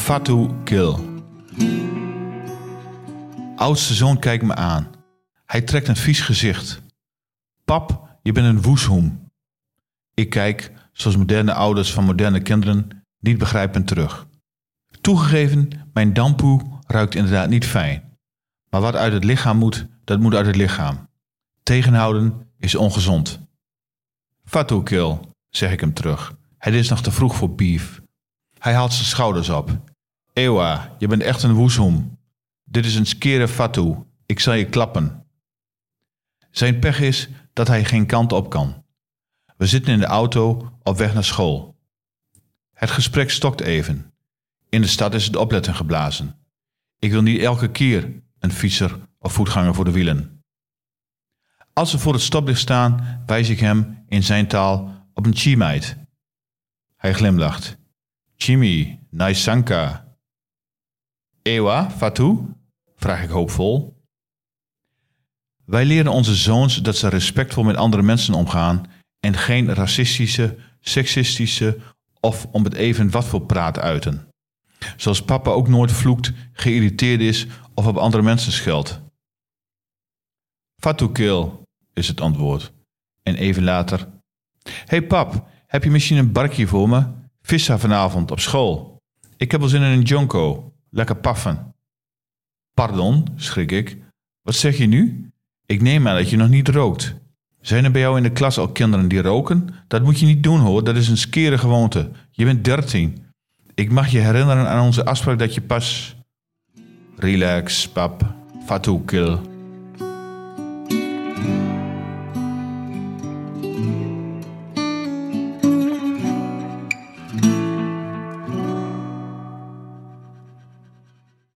Fatou Kill. Oudste zoon kijkt me aan. Hij trekt een vies gezicht. Pap, je bent een woeshoem. Ik kijk, zoals moderne ouders van moderne kinderen, niet begrijpend terug. Toegegeven, mijn dampoe ruikt inderdaad niet fijn. Maar wat uit het lichaam moet, dat moet uit het lichaam. Tegenhouden is ongezond. Fatou Kill, zeg ik hem terug. Het is nog te vroeg voor beef. Hij haalt zijn schouders op. Ewa, je bent echt een woeshoem. Dit is een skere Fatou. Ik zal je klappen. Zijn pech is dat hij geen kant op kan. We zitten in de auto op weg naar school. Het gesprek stokt even. In de stad is het opletten geblazen. Ik wil niet elke keer een fietser of voetganger voor de wielen. Als we voor het stoplicht staan, wijs ik hem in zijn taal op een chimeid. Hij glimlacht. Chimi, Naisanka. Ewa, Fatou? vraag ik hoopvol. Wij leren onze zoons dat ze respectvol met andere mensen omgaan en geen racistische, seksistische of om het even wat voor praat uiten. Zoals papa ook nooit vloekt, geïrriteerd is of op andere mensen scheldt. Fatou kill, is het antwoord. En even later. hey pap, heb je misschien een barkje voor me? Vissa vanavond op school. Ik heb wel zin in een jonko. Lekker paffen. Pardon, schrik ik. Wat zeg je nu? Ik neem aan dat je nog niet rookt. Zijn er bij jou in de klas al kinderen die roken? Dat moet je niet doen hoor, dat is een skere gewoonte. Je bent dertien. Ik mag je herinneren aan onze afspraak dat je pas... Relax, pap. Fatou.